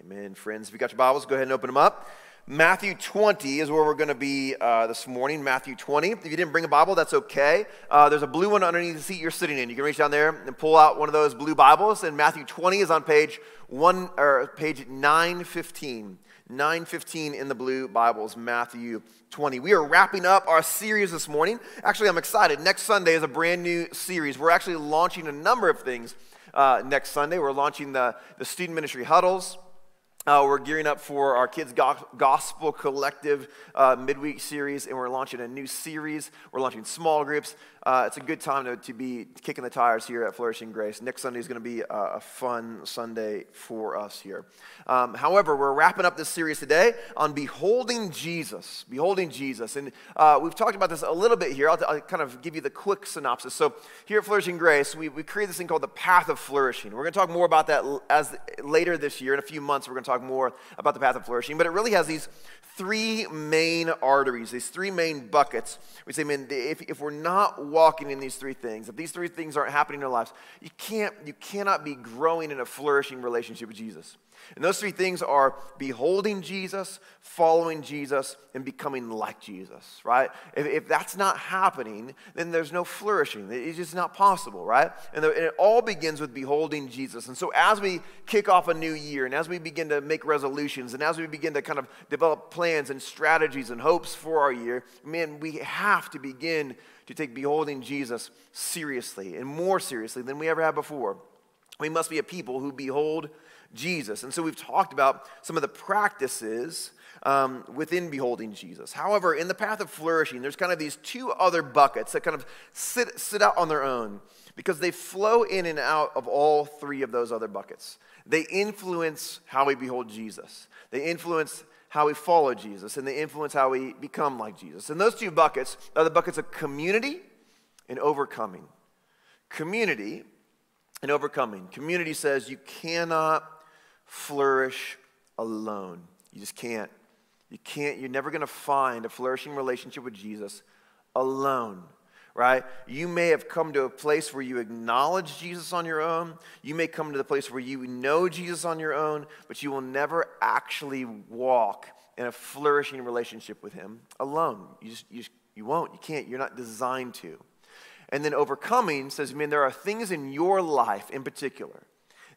Amen. Friends, if you got your Bibles, go ahead and open them up. Matthew 20 is where we're going to be uh, this morning. Matthew 20. If you didn't bring a Bible, that's okay. Uh, there's a blue one underneath the seat you're sitting in. You can reach down there and pull out one of those blue Bibles. And Matthew 20 is on page one or page 915. 915 in the blue Bibles, Matthew 20. We are wrapping up our series this morning. Actually, I'm excited. Next Sunday is a brand new series. We're actually launching a number of things uh, next Sunday. We're launching the, the student ministry huddles. Uh, we're gearing up for our Kids Gospel Collective uh, midweek series, and we're launching a new series. We're launching small groups. Uh, it's a good time to, to be kicking the tires here at Flourishing Grace. Next Sunday is going to be a, a, fun Sunday for us here. Um, however, we're wrapping up this series today on Beholding Jesus. Beholding Jesus. And uh, we've talked about this a little bit here. I'll, I'll, kind of give you the quick synopsis. So, here at Flourishing Grace, we, we created this thing called the Path of Flourishing. We're going to talk more about that as later this year. In a few months, we're going to talk more about the Path of Flourishing. But it really has these three main arteries, these three main buckets. We say, man, if, if we're not walking in these three things, if these three things aren't happening in our lives, you can't, you cannot be growing in a flourishing relationship with Jesus. And those three things are beholding Jesus, following Jesus, and becoming like Jesus, right? If, if that's not happening, then there's no flourishing. It's just not possible, right? And, the, and, it all begins with beholding Jesus. And so as we kick off a new year, and as we begin to make resolutions, and as we begin to kind of develop plans and strategies and hopes for our year, man, we have to begin to take beholding Jesus seriously and more seriously than we ever have before. We must be a people who behold Jesus. And so we've talked about some of the practices um, within beholding Jesus. However, in the path of flourishing, there's kind of these two other buckets that kind of sit, sit out on their own because they flow in and out of all three of those other buckets. They influence how we behold Jesus, they influence how we follow Jesus, and they influence how we become like Jesus. And those two buckets are the buckets of community and overcoming. Community and overcoming. Community says you cannot flourish alone. You just can't. You can't, you're never going to find a flourishing relationship with Jesus alone, right? You may have come to a place where you acknowledge Jesus on your own. You may come to the place where you know Jesus on your own, but you will never actually walk in a flourishing relationship with Him alone. You just, you, just, you won't. You can't. You're not designed to. And then overcoming says, I mean, there are things in your life in particular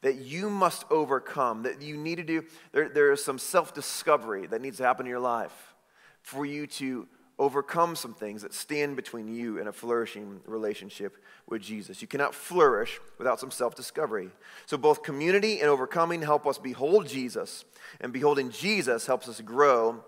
that you must overcome, that you need to do. There, there is some self discovery that needs to happen in your life for you to overcome some things that stand between you and a flourishing relationship with Jesus. You cannot flourish without some self discovery. So, both community and overcoming help us behold Jesus, and beholding Jesus helps us grow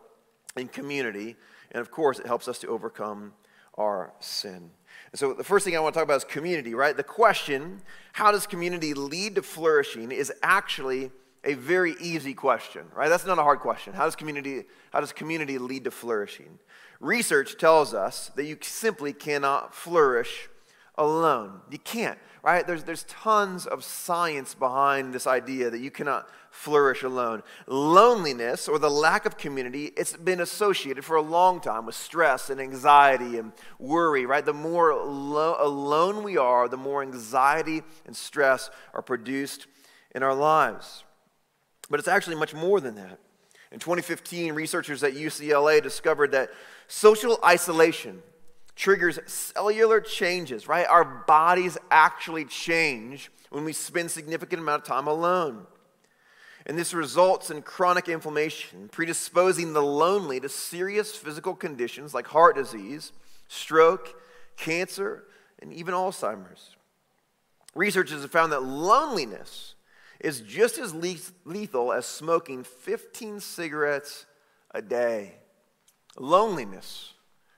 in community. And of course, it helps us to overcome our sin. And so, the first thing I want to talk about is community, right? The question, how does community lead to flourishing, is actually a very easy question, right? That's not a hard question. How does community, how does community lead to flourishing? Research tells us that you simply cannot flourish alone. You can't, right? There's, there's tons of science behind this idea that you cannot flourish alone. Loneliness or the lack of community, it's been associated for a long time with stress and anxiety and worry, right? The more lo- alone we are, the more anxiety and stress are produced in our lives. But it's actually much more than that. In 2015, researchers at UCLA discovered that social isolation triggers cellular changes, right? Our bodies actually change when we spend significant amount of time alone. And this results in chronic inflammation, predisposing the lonely to serious physical conditions like heart disease, stroke, cancer, and even Alzheimer's. Researchers have found that loneliness is just as lethal as smoking 15 cigarettes a day. Loneliness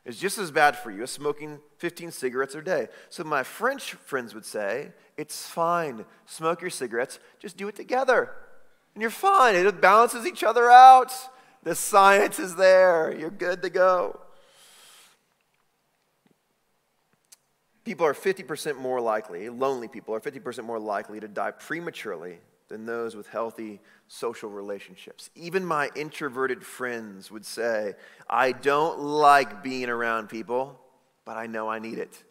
is just as bad for you as smoking 15 cigarettes a day. So, my French friends would say, it's fine. Smoke your cigarettes, just do it together and you're fine. It balances each other out. The science is there. You're good to go. People are 50% more likely, lonely people are 50% more likely to die prematurely than those with healthy social relationships. Even my introverted friends would say, I don't like being around people, but I know I need it.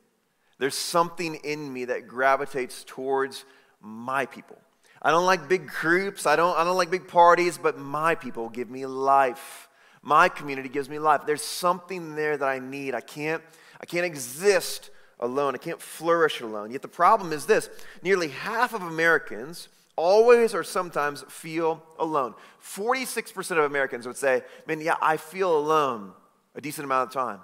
There's something in me that gravitates towards my people. I don't like big groups. I don't, I don't like big parties, but my people give me life. My community gives me life. There's something there that I need. I can't, I can't exist alone. I can't flourish alone. Yet the problem is this nearly half of Americans always or sometimes feel alone. 46% of Americans would say, man, yeah, I feel alone a decent amount of time.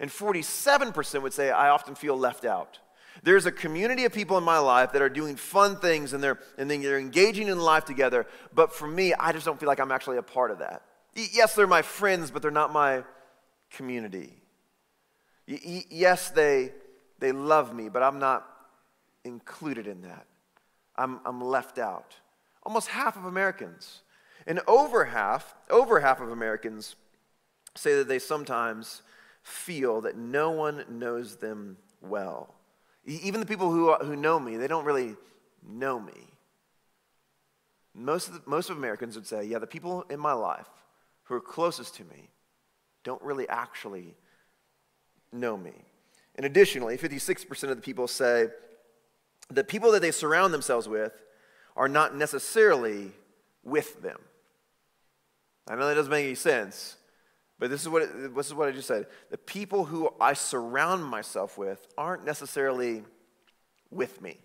And 47% would say, I often feel left out. There's a community of people in my life that are doing fun things and they're, and they're engaging in life together, but for me, I just don't feel like I'm actually a part of that. Yes, they're my friends, but they're not my community. Yes, they, they love me, but I'm not included in that. I'm, I'm left out. Almost half of Americans. And over half, over half of Americans say that they sometimes feel that no one knows them well. Even the people who, who know me, they don't really know me. Most of, the, most of Americans would say, yeah, the people in my life who are closest to me don't really actually know me. And additionally, 56% of the people say the people that they surround themselves with are not necessarily with them. I know that doesn't make any sense, but this is what, it, this is what I just said. The people who I surround myself with aren't necessarily with me.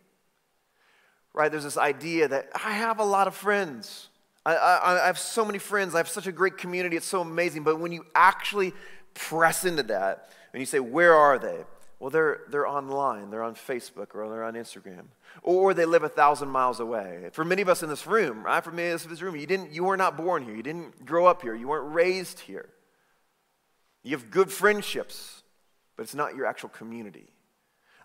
Right? There's this idea that I have a lot of friends. I, I, I have so many friends. I have such a great community. It's so amazing. But when you actually press into that and you say, Where are they? Well, they're, they're online, they're on Facebook, or they're on Instagram, or they live a thousand miles away. For many of us in this room, right? For many of us in this room, you, didn't, you were not born here, you didn't grow up here, you weren't raised here. You have good friendships, but it's not your actual community.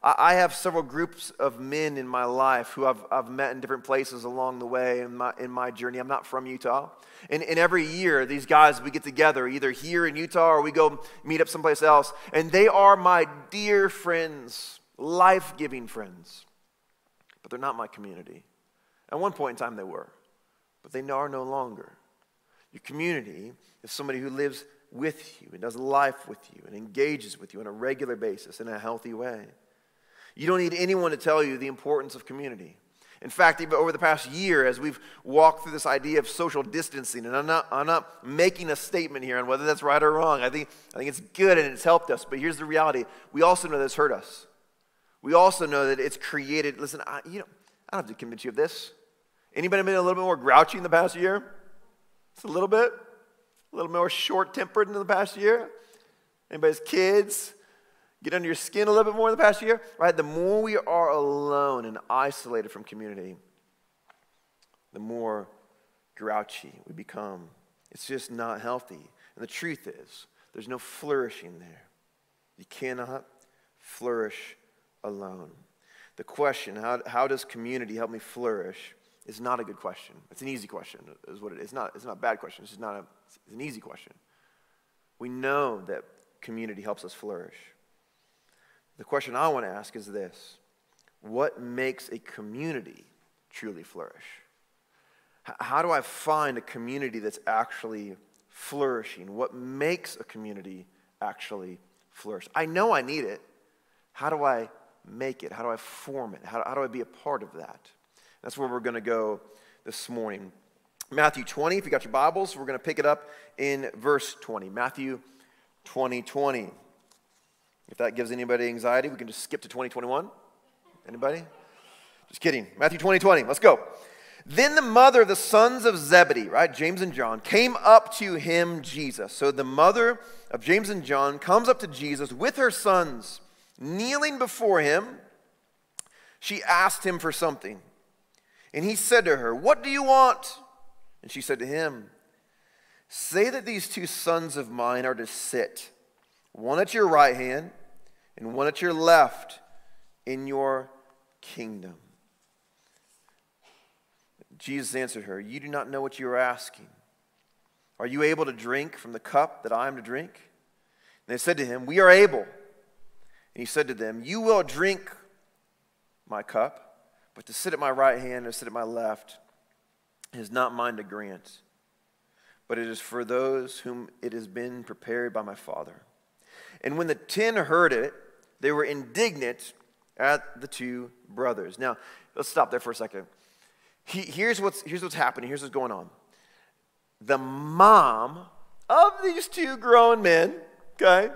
I have several groups of men in my life who I've, I've met in different places along the way in my, in my journey. I'm not from Utah. And, and every year, these guys, we get together either here in Utah or we go meet up someplace else. And they are my dear friends, life giving friends. But they're not my community. At one point in time, they were, but they are no longer. Your community is somebody who lives with you and does life with you and engages with you on a regular basis in a healthy way. You don't need anyone to tell you the importance of community. In fact, even over the past year, as we've walked through this idea of social distancing, and I'm not, I'm not making a statement here on whether that's right or wrong. I think, I think it's good and it's helped us. But here's the reality we also know that it's hurt us. We also know that it's created, listen, I, you know, I don't have to convince you of this. Anybody been a little bit more grouchy in the past year? Just a little bit? A little more short tempered in the past year? Anybody's kids? Get under your skin a little bit more in the past year, right? The more we are alone and isolated from community, the more grouchy we become. It's just not healthy. And the truth is, there's no flourishing there. You cannot flourish alone. The question, how, how does community help me flourish, is not a good question. It's an easy question, is what it is. It's not, it's not a bad question. It's just not a, it's an easy question. We know that community helps us flourish. The question I want to ask is this What makes a community truly flourish? How do I find a community that's actually flourishing? What makes a community actually flourish? I know I need it. How do I make it? How do I form it? How, how do I be a part of that? That's where we're going to go this morning. Matthew 20, if you got your Bibles, we're going to pick it up in verse 20. Matthew 20, 20. If that gives anybody anxiety, we can just skip to 2021. Anybody? Just kidding. Matthew 20, 20. Let's go. Then the mother of the sons of Zebedee, right, James and John, came up to him, Jesus. So the mother of James and John comes up to Jesus with her sons, kneeling before him. She asked him for something. And he said to her, What do you want? And she said to him, Say that these two sons of mine are to sit, one at your right hand and one at your left in your kingdom. Jesus answered her, You do not know what you are asking. Are you able to drink from the cup that I am to drink? And they said to him, We are able. And he said to them, You will drink my cup, but to sit at my right hand or sit at my left is not mine to grant, but it is for those whom it has been prepared by my Father. And when the ten heard it, they were indignant at the two brothers. Now, let's stop there for a second. he, here's, what's, here's what's happening, here's what's going on. The mom of these two grown men, okay,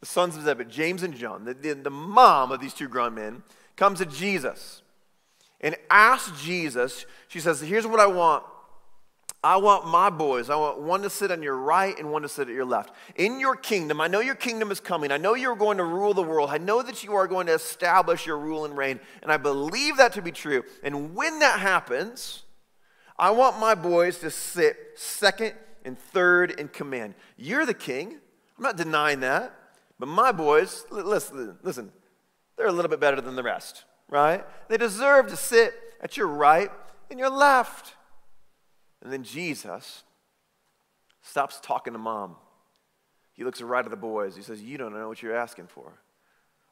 the sons of Zebedee, James and John, the, the, the mom of these two grown men, comes to Jesus and asks Jesus, she says, Here's what I want. I want my boys, I want one to sit on your right and one to sit at your left. In your kingdom, I know your kingdom is coming. I know you're going to rule the world. I know that you are going to establish your rule and reign. And I believe that to be true. And when that happens, I want my boys to sit second and third in command. You're the king. I'm not denying that. But my boys, listen, listen, they're a little bit better than the rest, right? They deserve to sit at your right and your left. And then Jesus stops talking to mom. He looks right at the boys. He says, You don't know what you're asking for.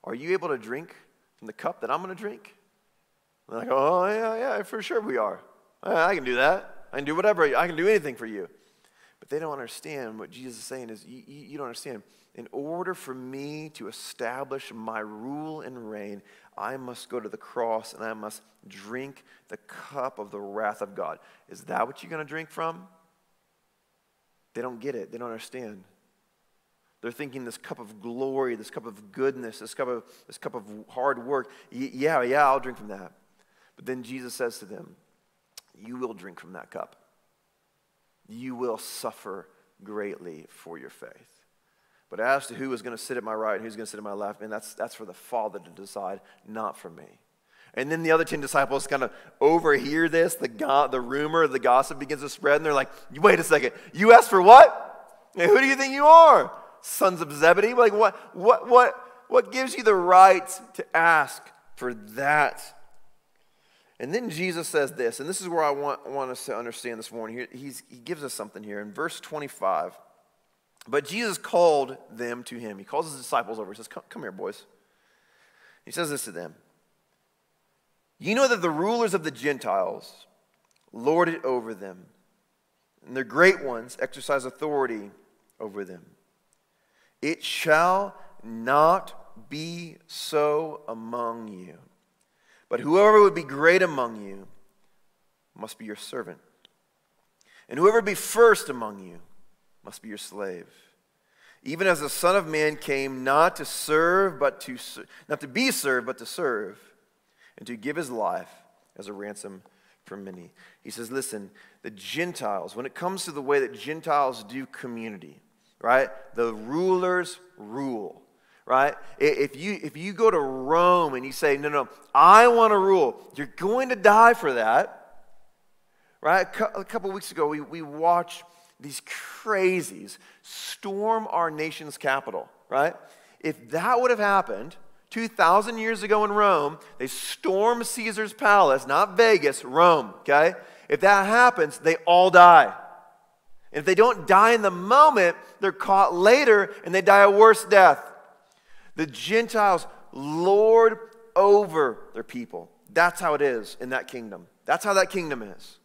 Are you able to drink from the cup that I'm going to drink? And they're like, Oh, yeah, yeah, for sure we are. I can do that. I can do whatever. I can do anything for you. But they don't understand what Jesus is saying is, You, you don't understand in order for me to establish my rule and reign, I must go to the cross and I must drink the cup of the wrath of God. Is that what you're going to drink from? They don't get it, they don't understand. They're thinking this cup of glory, this cup of goodness, this cup of, this cup of hard work. Yeah, yeah, I'll drink from that. But then Jesus says to them, You will drink from that cup. You will suffer greatly for your faith. But as to who is going to sit at my right and who's going to sit at my left, and that's, that's for the Father to decide, not for me. And then the other 10 disciples kind of overhear this. The, go- the rumor, the gossip begins to spread, and they're like, wait a second, you asked for what? And who do you think you are? Sons of Zebedee? Like, what, what, what, what gives you the right to ask for that? And then Jesus says this, and this is where I want, want us to understand this morning. He, he gives us something here. In verse 25, but Jesus called them to him. He calls his disciples over. He says, Come, come here, boys. He says this to them You know that the rulers of the Gentiles lord it over them, and their great ones exercise authority over them. It shall not be so among you. But whoever would be great among you must be your servant. And whoever be first among you must be your slave. Even as the Son of Man came not to serve, but to not to be served, but to serve, and to give his life as a ransom for many. He says, listen, the Gentiles, when it comes to the way that Gentiles do community, right? The rulers rule right? If you, if you go to Rome and you say, no, no, I want to rule, you're going to die for that, right? A couple weeks ago, we, we watched these crazies storm our nation's capital, right? If that would have happened 2,000 years ago in Rome, they storm Caesar's palace, not Vegas, Rome, okay? If that happens, they all die. And if they don't die in the moment, they're caught later and they die a worse death. The Gentiles lord over their people. That's how it is in that kingdom. That's how that kingdom is.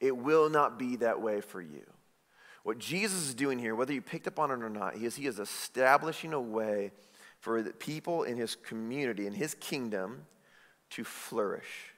It will not be that way for you. What Jesus is doing here, whether you picked up on it or not, he is, he is establishing a way for the people in his community, in his kingdom, to flourish.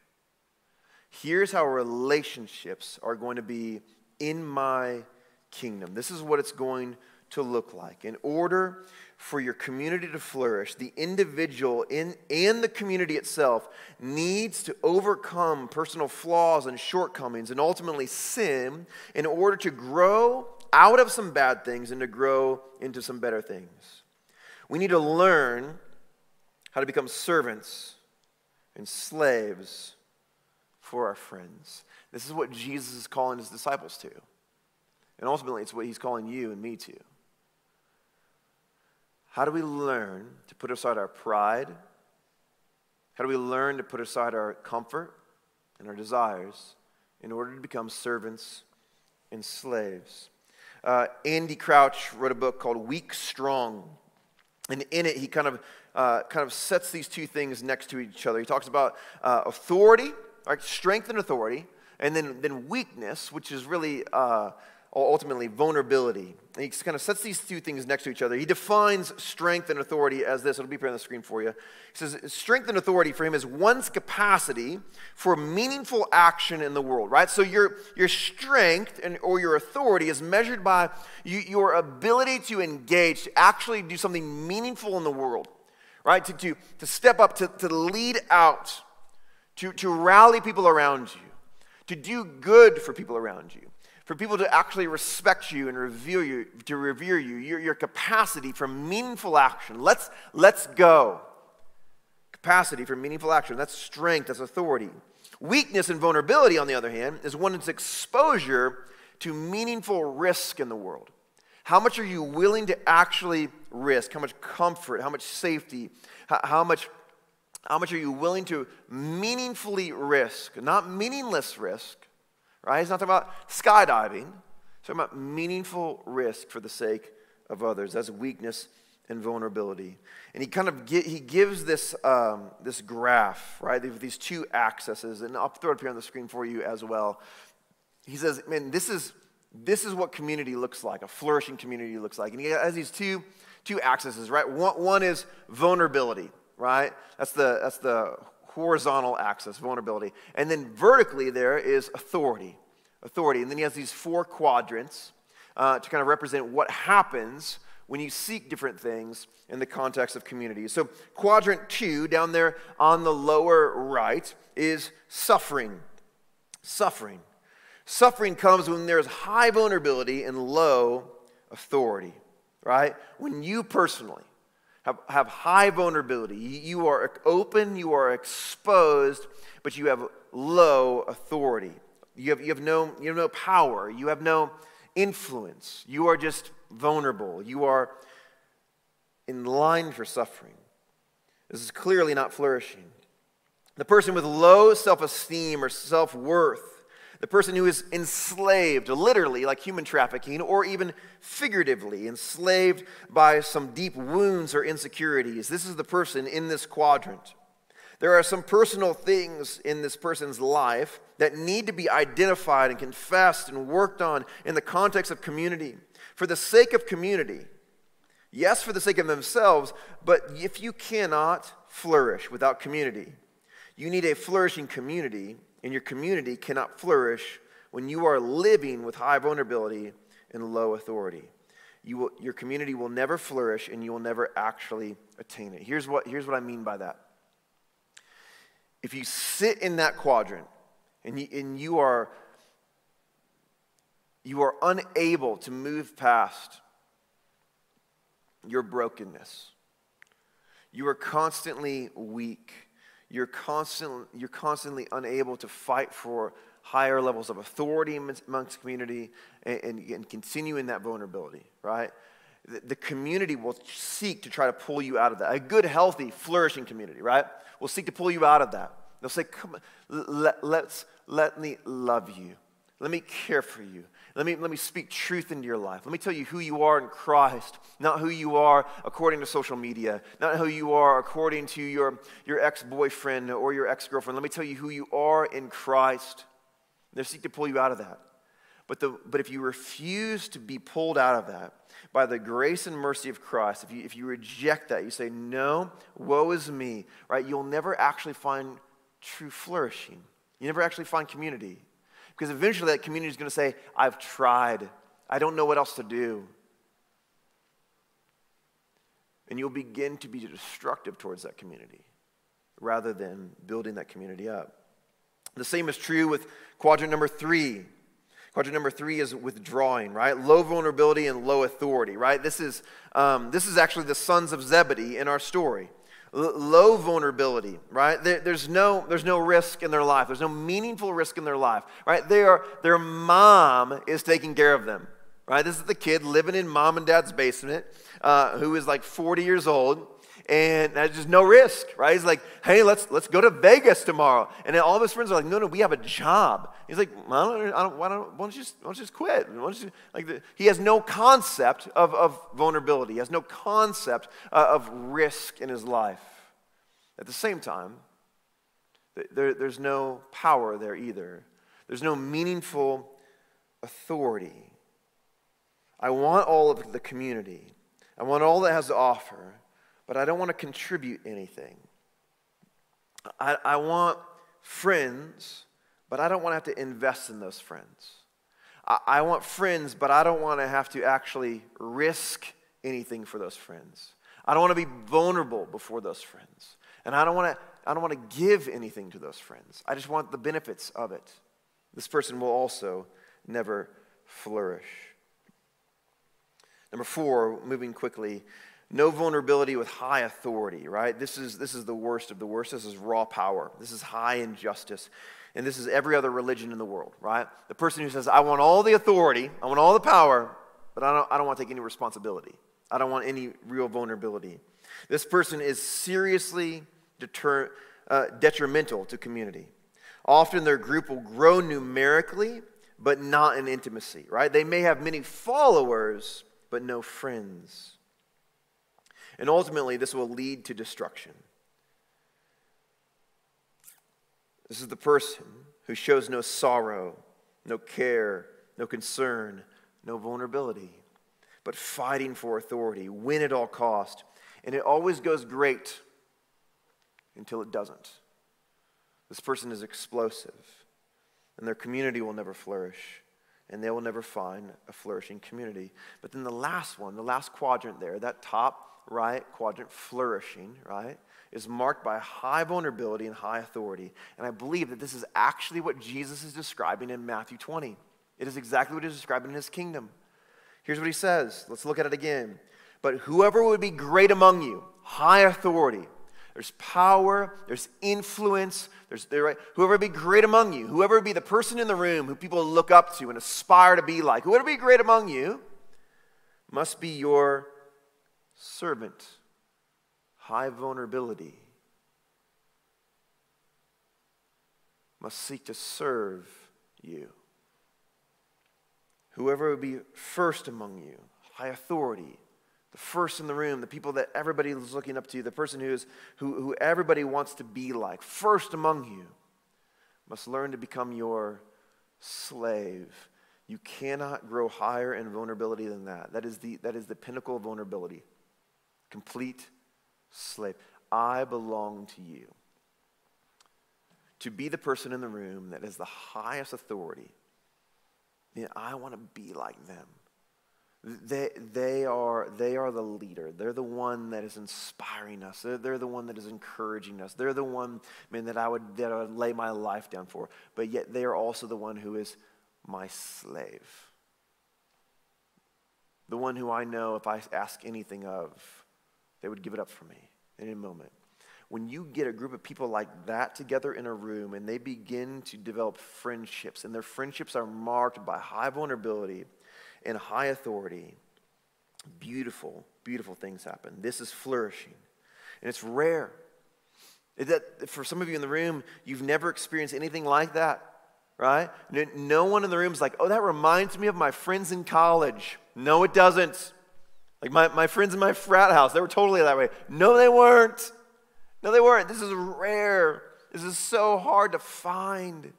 Here's how relationships are going to be in my kingdom. This is what it's going to look like. In order for your community to flourish, the individual in, and the community itself needs to overcome personal flaws and shortcomings and ultimately sin in order to grow out of some bad things and to grow into some better things. We need to learn how to become servants and slaves for our friends. This is what Jesus is calling his disciples to. And ultimately, it's what he's calling you and me to. How do we learn to put aside our pride? How do we learn to put aside our comfort and our desires in order to become servants and slaves? Uh, Andy Crouch wrote a book called Weak Strong. And in it, he kind of, uh, kind of sets these two things next to each other. He talks about uh, authority, strength and authority, and then, then weakness, which is really uh, ultimately vulnerability. And he kind of sets these two things next to each other. He defines strength and authority as this. It'll be up on the screen for you. He says, Strength and authority for him is one's capacity for meaningful action in the world, right? So your, your strength and, or your authority is measured by you, your ability to engage, to actually do something meaningful in the world, right? To, to, to step up, to, to lead out, to, to rally people around you, to do good for people around you for people to actually respect you and revere you, to revere you, your, your capacity for meaningful action. Let's, let's go. Capacity for meaningful action. That's strength, that's authority. Weakness and vulnerability, on the other hand, is one's exposure to meaningful risk in the world. How much are you willing to actually risk? How much comfort? How much safety? How, how much, how much are you willing to meaningfully risk? Not meaningless risk, right? He's not talking about skydiving. He's talking about meaningful risk for the sake of others. That's weakness and vulnerability. And he kind of he gives this, um, this graph, right? These two axes, and I'll throw it up here on the screen for you as well. He says, man, this is, this is what community looks like, a flourishing community looks like. And he has these two, two axes, right? One, one is vulnerability, right? That's the, that's the horizontal axis, vulnerability. And then vertically, there is authority. Authority. And then he has these four quadrants uh, to kind of represent what happens when you seek different things in the context of community. So, quadrant two, down there on the lower right, is suffering. Suffering. Suffering comes when there's high vulnerability and low authority, right? When you personally have, have high vulnerability. You are open, you are exposed, but you have low authority. You have, you have, no, you have no power, you have no influence. You are just vulnerable. You are in line for suffering. This is clearly not flourishing. The person with low self esteem or self worth the person who is enslaved, literally, like human trafficking, or even figuratively, enslaved by some deep wounds or insecurities. This is the person in this quadrant. There are some personal things in this person's life that need to be identified and confessed and worked on in the context of community. For the sake of community, yes, for the sake of themselves, but if you cannot flourish without community, you need a flourishing community and your community cannot flourish when you are living with high vulnerability and low authority. You will, your community will never flourish and you will never actually attain it. Here's what, here's what I mean by that. If you sit in that quadrant and you, and you are you are unable to move past your brokenness. You are constantly weak you're, constant, you're constantly unable to fight for higher levels of authority amongst community and, and, and continue in that vulnerability, right? The, the community will seek to try to pull you out of that. A good, healthy, flourishing community, right? Will seek to pull you out of that. They'll say, Come on, let, let's, let me love you. Let me care for you. Let me, let me speak truth into your life. Let me tell you who you are in Christ, not who you are according to social media, not who you are according to your, your ex boyfriend or your ex girlfriend. Let me tell you who you are in Christ. They seek to pull you out of that. But, the, but if you refuse to be pulled out of that by the grace and mercy of Christ, if you, if you reject that, you say, No, woe is me, right? You'll never actually find true flourishing. You never actually find community. Because eventually that community is going to say, I've tried. I don't know what else to do. And you'll begin to be destructive towards that community rather than building that community up. The same is true with quadrant number three. Quadrant number three is withdrawing, right? Low vulnerability and low authority, right? This is, um, this is actually the sons of Zebedee in our story low vulnerability, right? There, there's, no, there's no risk in their life. There's no meaningful risk in their life, right? They are, their mom is taking care of them, right? This is the kid living in mom and dad's basement uh, who is like 40 years old and there's just no risk, right? He's like, hey, let's, let's go to Vegas tomorrow. And then all of his friends are like, no, no, we have a job. He's like, I don't, I don't, why, don't, why, don't you just, why don't you just quit? You, like the, he has no concept of, of vulnerability. He has no concept uh, of risk in his life. At the same time, there, there's no power there either. There's no meaningful authority. I want all of the community. I want all that has to offer, but I don't want to contribute anything. I, I want friends, but I don't want to have to invest in those friends. I, I want friends, but I don't want to have to actually risk anything for those friends. I don't want to be vulnerable before those friends. And I don't want to I don't want to give anything to those friends. I just want the benefits of it. This person will also never flourish. Number four, moving quickly, no vulnerability with high authority, right? This is, this is the worst of the worst. This is raw power. This is high injustice. And this is every other religion in the world, right? The person who says, I want all the authority, I want all the power, but I don't, I don't want to take any responsibility. I don't want any real vulnerability. This person is seriously deter, uh, detrimental to community. Often their group will grow numerically, but not in intimacy, right? They may have many followers, but no friends. And ultimately, this will lead to destruction. This is the person who shows no sorrow, no care, no concern, no vulnerability, but fighting for authority, win at all cost. And it always goes great until it doesn't. This person is explosive, and their community will never flourish, and they will never find a flourishing community. But then the last one, the last quadrant there, that top right quadrant, flourishing, right, is marked by high vulnerability and high authority. And I believe that this is actually what Jesus is describing in Matthew 20. It is exactly what he's describing in his kingdom. Here's what he says. Let's look at it again. But whoever would be great among you, high authority, there's power, there's influence, there's there, whoever would be great among you, whoever would be the person in the room who people look up to and aspire to be like, whoever would be great among you must be your servant. High vulnerability. Must seek to serve you. Whoever would be first among you, high authority, the first in the room, the people that everybody is looking up to, the person who, is, who, who everybody wants to be like, first among you, must learn to become your slave. You cannot grow higher in vulnerability than that. That is the, that is the pinnacle of vulnerability. Complete slave. I belong to you. To be the person in the room that is the highest authority, I want to be like them. They, they, are, they are the leader. They're the one that is inspiring us. They're, they're the one that is encouraging us. They're the one, man, that I, would, that I would lay my life down for. But yet they are also the one who is my slave. The one who I know if I ask anything of, they would give it up for me in a moment. When you get a group of people like that together in a room and they begin to develop friendships, and their friendships are marked by high vulnerability, and high authority, beautiful, beautiful things happen. This is flourishing. And it's rare. That for some of you in the room, you've never experienced anything like that, right? No one in the room is like, oh, that reminds me of my friends in college. No, it doesn't. Like my, my friends in my frat house, they were totally that way. No, they weren't. No, they weren't. This is rare. This is so hard to find.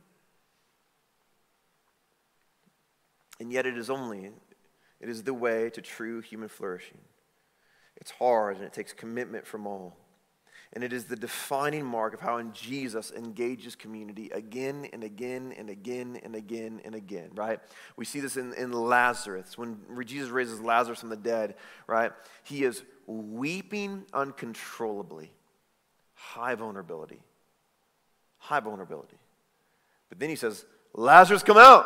And yet it is only, it is the way to true human flourishing. It's hard and it takes commitment from all. And it is the defining mark of how Jesus engages community again and again and again and again and again, right? We see this in, in Lazarus. When Jesus raises Lazarus from the dead, right? He is weeping uncontrollably. High vulnerability. High vulnerability. But then he says, Lazarus, come out.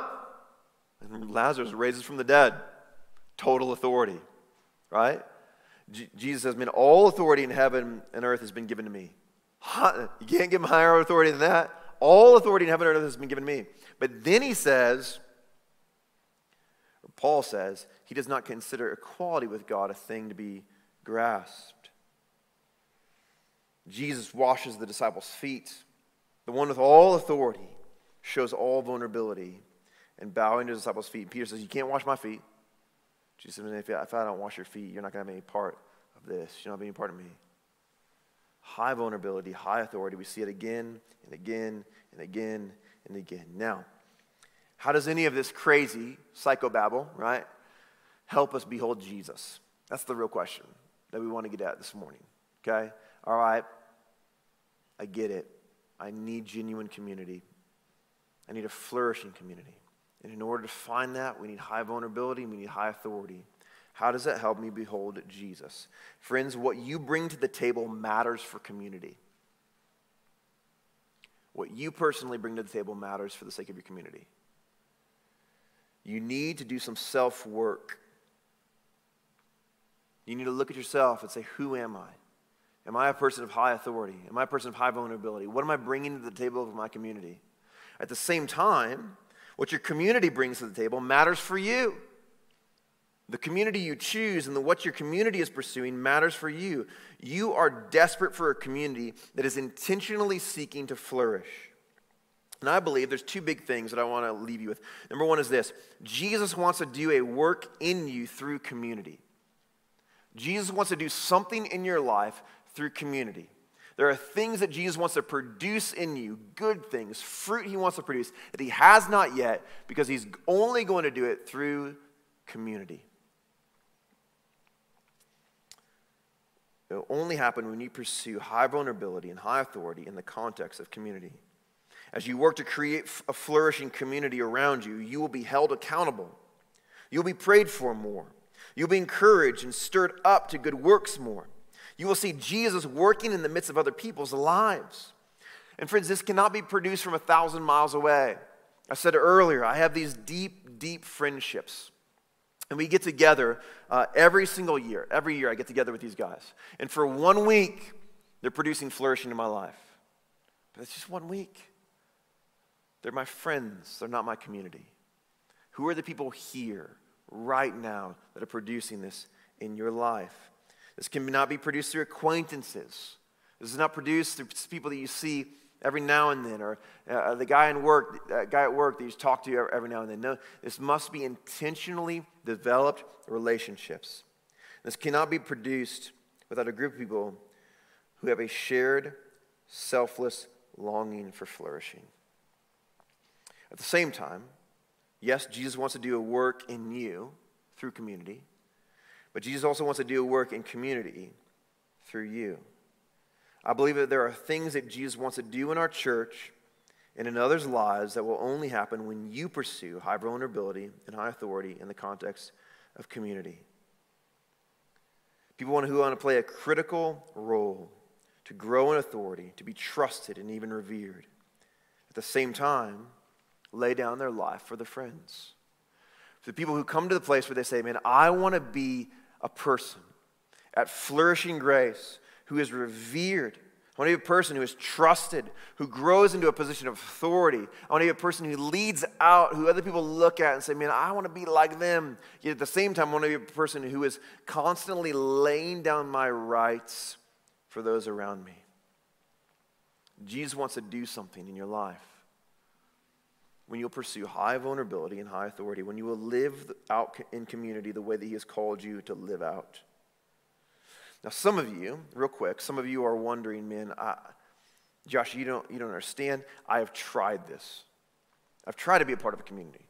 And Lazarus raises from the dead. Total authority, right? Jesus says, Man, all authority in heaven and earth has been given to me. You can't give him higher authority than that. All authority in heaven and earth has been given to me. But then he says, or Paul says, he does not consider equality with God a thing to be grasped. Jesus washes the disciples' feet. The one with all authority shows all vulnerability and bowing to the disciples' feet. And Peter says, You can't wash my feet. Jesus says, if, if I don't wash your feet, you're not going to have any part of this. You're not going to be any part of me. High vulnerability, high authority. We see it again and again and again and again. Now, how does any of this crazy psychobabble, right? help us behold Jesus? That's the real question that we want to get at this morning. Okay? All right. I get it. I need genuine community. I need a flourishing community. And in order to find that, we need high vulnerability, we need high authority. How does that help me behold Jesus? Friends, what you bring to the table matters for community. What you personally bring to the table matters for the sake of your community. You need to do some self work. You need to look at yourself and say, Who am I? Am I a person of high authority? Am I a person of high vulnerability? What am I bringing to the table of my community? At the same time, what your community brings to the table matters for you. The community you choose and the, what your community is pursuing matters for you. You are desperate for a community that is intentionally seeking to flourish. And I believe there's two big things that I want to leave you with. Number one is this Jesus wants to do a work in you through community. Jesus wants to do something in your life through community. There are things that Jesus wants to produce in you, good things, fruit he wants to produce that he has not yet because he's only going to do it through community. It will only happen when you pursue high vulnerability and high authority in the context of community. As you work to create a flourishing community around you, you will be held accountable. You'll be prayed for more. You'll be encouraged and stirred up to good works more. You will see Jesus working in the midst of other people's lives. And friends, this cannot be produced from a thousand miles away. I said earlier, I have these deep, deep friendships and we get together uh, every single year. Every year I get together with these guys. And for one week, they're producing flourishing in my life. But it's just one week. They're my friends, they're not my community. Who are the people here, right now, that are producing this in your life? This cannot be produced through acquaintances. This is not produced through people that you see every now and then, or uh, the guy in work, uh, guy at work that you talk to every now and then. No, this must be intentionally developed relationships. This cannot be produced without a group of people who have a shared, selfless longing for flourishing. At the same time, yes, Jesus wants to do a work in you through community, but Jesus also wants to do a work in community through you. I believe that there are things that Jesus wants to do in our church and in others' lives that will only happen when you pursue high vulnerability and high authority in the context of community. People who want to play a critical role to grow in authority, to be trusted and even revered. At the same time, lay down their life for the friends. For the people who come to the place where they say, Man, I want to be a person at flourishing grace who is revered. I want to be a person who is trusted, who grows into a position of authority. I want to be a person who leads out, who other people look at and say, Man, I want to be like them. Yet at the same time, I want to be a person who is constantly laying down my rights for those around me. Jesus wants to do something in your life. When you'll pursue high vulnerability and high authority, when you will live out in community the way that He has called you to live out. Now, some of you, real quick, some of you are wondering, man, I, Josh, you don't, you don't understand. I have tried this. I've tried to be a part of a community.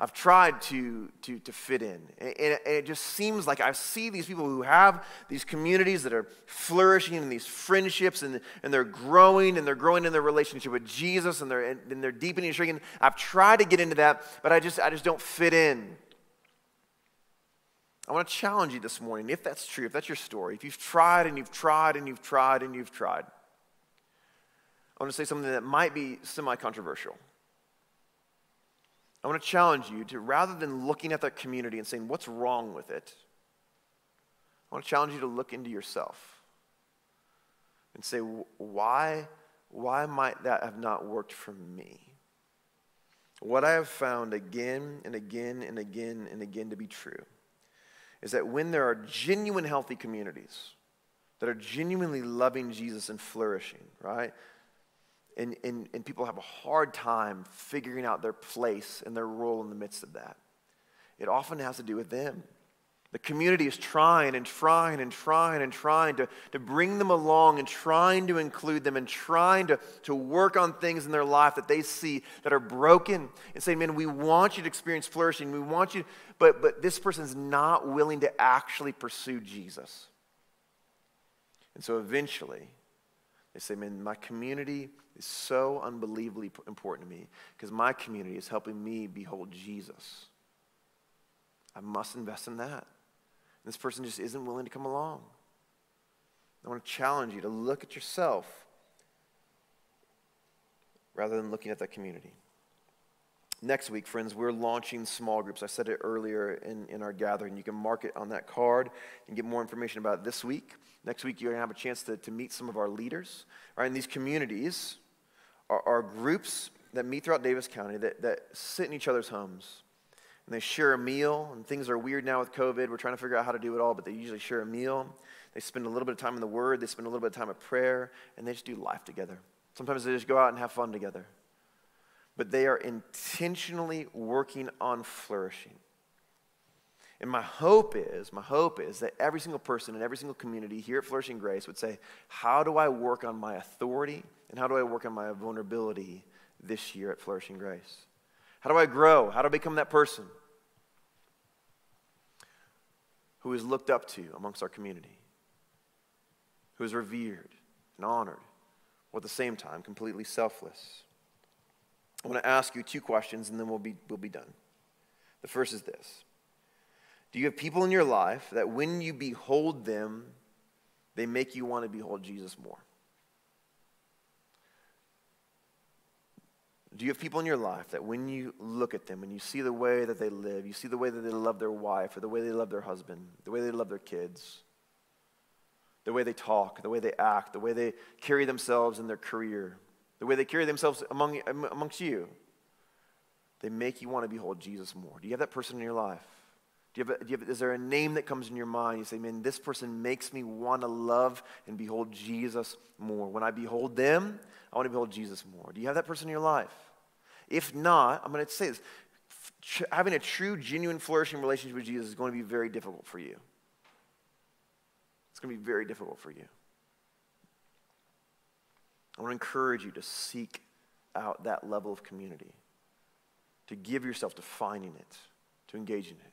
I've tried to, to, to fit in. And, and it just seems like I see these people who have these communities that are flourishing and these friendships and, and they're growing and they're growing in their relationship with Jesus and they're, and they're deepening and shrinking. I've tried to get into that, but I just, I just don't fit in. I want to challenge you this morning, if that's true, if that's your story, if you've tried and you've tried and you've tried and you've tried, I want to say something that might be semi controversial. I want to challenge you to rather than looking at that community and saying, what's wrong with it? I want to challenge you to look into yourself and say, why, why might that have not worked for me? What I have found again and again and again and again to be true is that when there are genuine healthy communities that are genuinely loving Jesus and flourishing, right? And, and, and people have a hard time figuring out their place and their role in the midst of that. It often has to do with them. The community is trying and trying and trying and trying to, to bring them along and trying to include them and trying to, to work on things in their life that they see that are broken and say, man, we want you to experience flourishing. We want you, but, but this person's not willing to actually pursue Jesus. And so eventually, they say, man, my community is so unbelievably important to me because my community is helping me behold Jesus. I must invest in that. This person just isn't willing to come along. I want to challenge you to look at yourself rather than looking at that community. Next week, friends, we're launching small groups. I said it earlier in, in our gathering. You can mark it on that card and get more information about this week. Next week, you're going to have a chance to, to meet some of our leaders. Right, in these communities are, are groups that meet throughout Davis County that, that sit in each other's homes and they share a meal. And things are weird now with COVID. We're trying to figure out how to do it all, but they usually share a meal. They spend a little bit of time in the Word, they spend a little bit of time at prayer, and they just do life together. Sometimes they just go out and have fun together. But they are intentionally working on flourishing. And my hope is, my hope is that every single person in every single community here at Flourishing Grace would say, How do I work on my authority and how do I work on my vulnerability this year at Flourishing Grace? How do I grow? How do I become that person who is looked up to amongst our community, who is revered and honored, while at the same time completely selfless? I want to ask you two questions and then we'll be, we'll be done. The first is this Do you have people in your life that when you behold them, they make you want to behold Jesus more? Do you have people in your life that when you look at them and you see the way that they live, you see the way that they love their wife or the way they love their husband, the way they love their kids, the way they talk, the way they act, the way they carry themselves in their career, the way they carry themselves among, amongst you, they make you want to behold Jesus more. Do you have that person in your life? Do you have, a, do you have, is there a name that comes in your mind? You say, man, this person makes me want to love and behold Jesus more. When I behold them, I want to behold Jesus more. Do you have that person in your life? If not, I'm going to say this having a true, genuine, flourishing relationship with Jesus is going to be very difficult for you. It's going to be very difficult for you. I want to encourage you to seek out that level of community, to give yourself to finding it, to engage in it.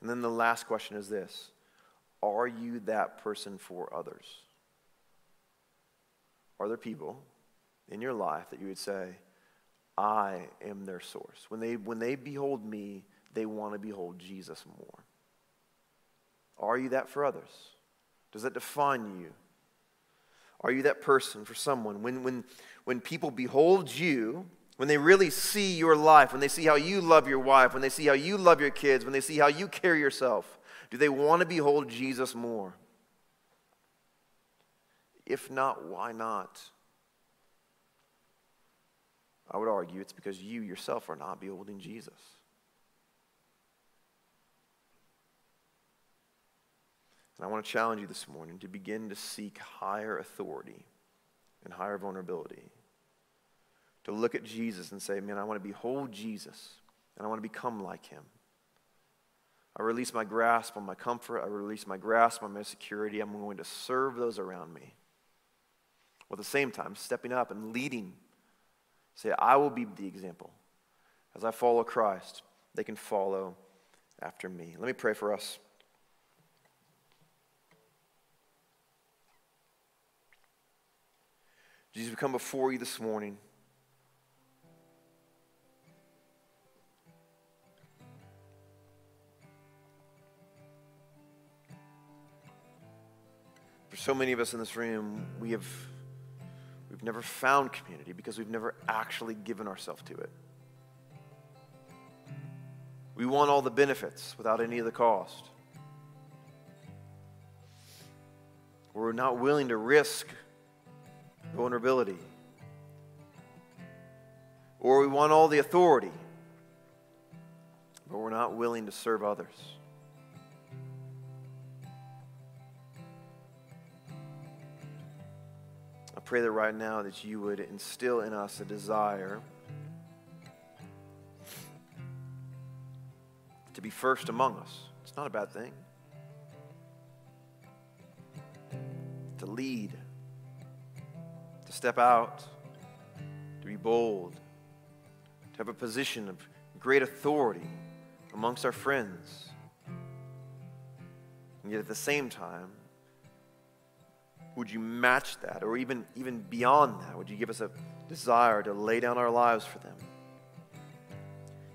And then the last question is this Are you that person for others? Are there people in your life that you would say, I am their source? When they, when they behold me, they want to behold Jesus more. Are you that for others? Does that define you? Are you that person for someone? When, when, when people behold you, when they really see your life, when they see how you love your wife, when they see how you love your kids, when they see how you carry yourself, do they want to behold Jesus more? If not, why not? I would argue it's because you yourself are not beholding Jesus. And I want to challenge you this morning to begin to seek higher authority and higher vulnerability. To look at Jesus and say, man, I want to behold Jesus and I want to become like him. I release my grasp on my comfort. I release my grasp on my security. I'm going to serve those around me. While at the same time, stepping up and leading. Say, I will be the example. As I follow Christ, they can follow after me. Let me pray for us. Jesus, we come before you this morning. For so many of us in this room, we have we've never found community because we've never actually given ourselves to it. We want all the benefits without any of the cost. We're not willing to risk vulnerability. Or we want all the authority, but we're not willing to serve others. I pray that right now that you would instill in us a desire to be first among us It's not a bad thing. To lead, step out, to be bold, to have a position of great authority amongst our friends. And yet at the same time, would you match that? Or even, even beyond that, would you give us a desire to lay down our lives for them?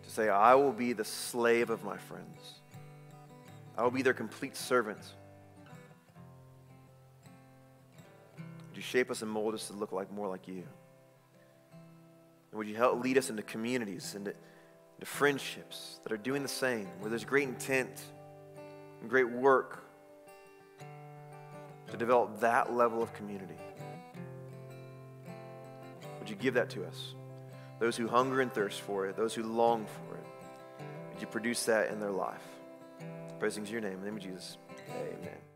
To say, I will be the slave of my friends, I will be their complete servant. You shape us and mold us to look like more like you? And would you help lead us into communities, into, into friendships that are doing the same, where there's great intent and great work to develop that level of community. Would you give that to us? Those who hunger and thirst for it, those who long for it, would you produce that in their life? Praising to your name. In the name of Jesus. Amen.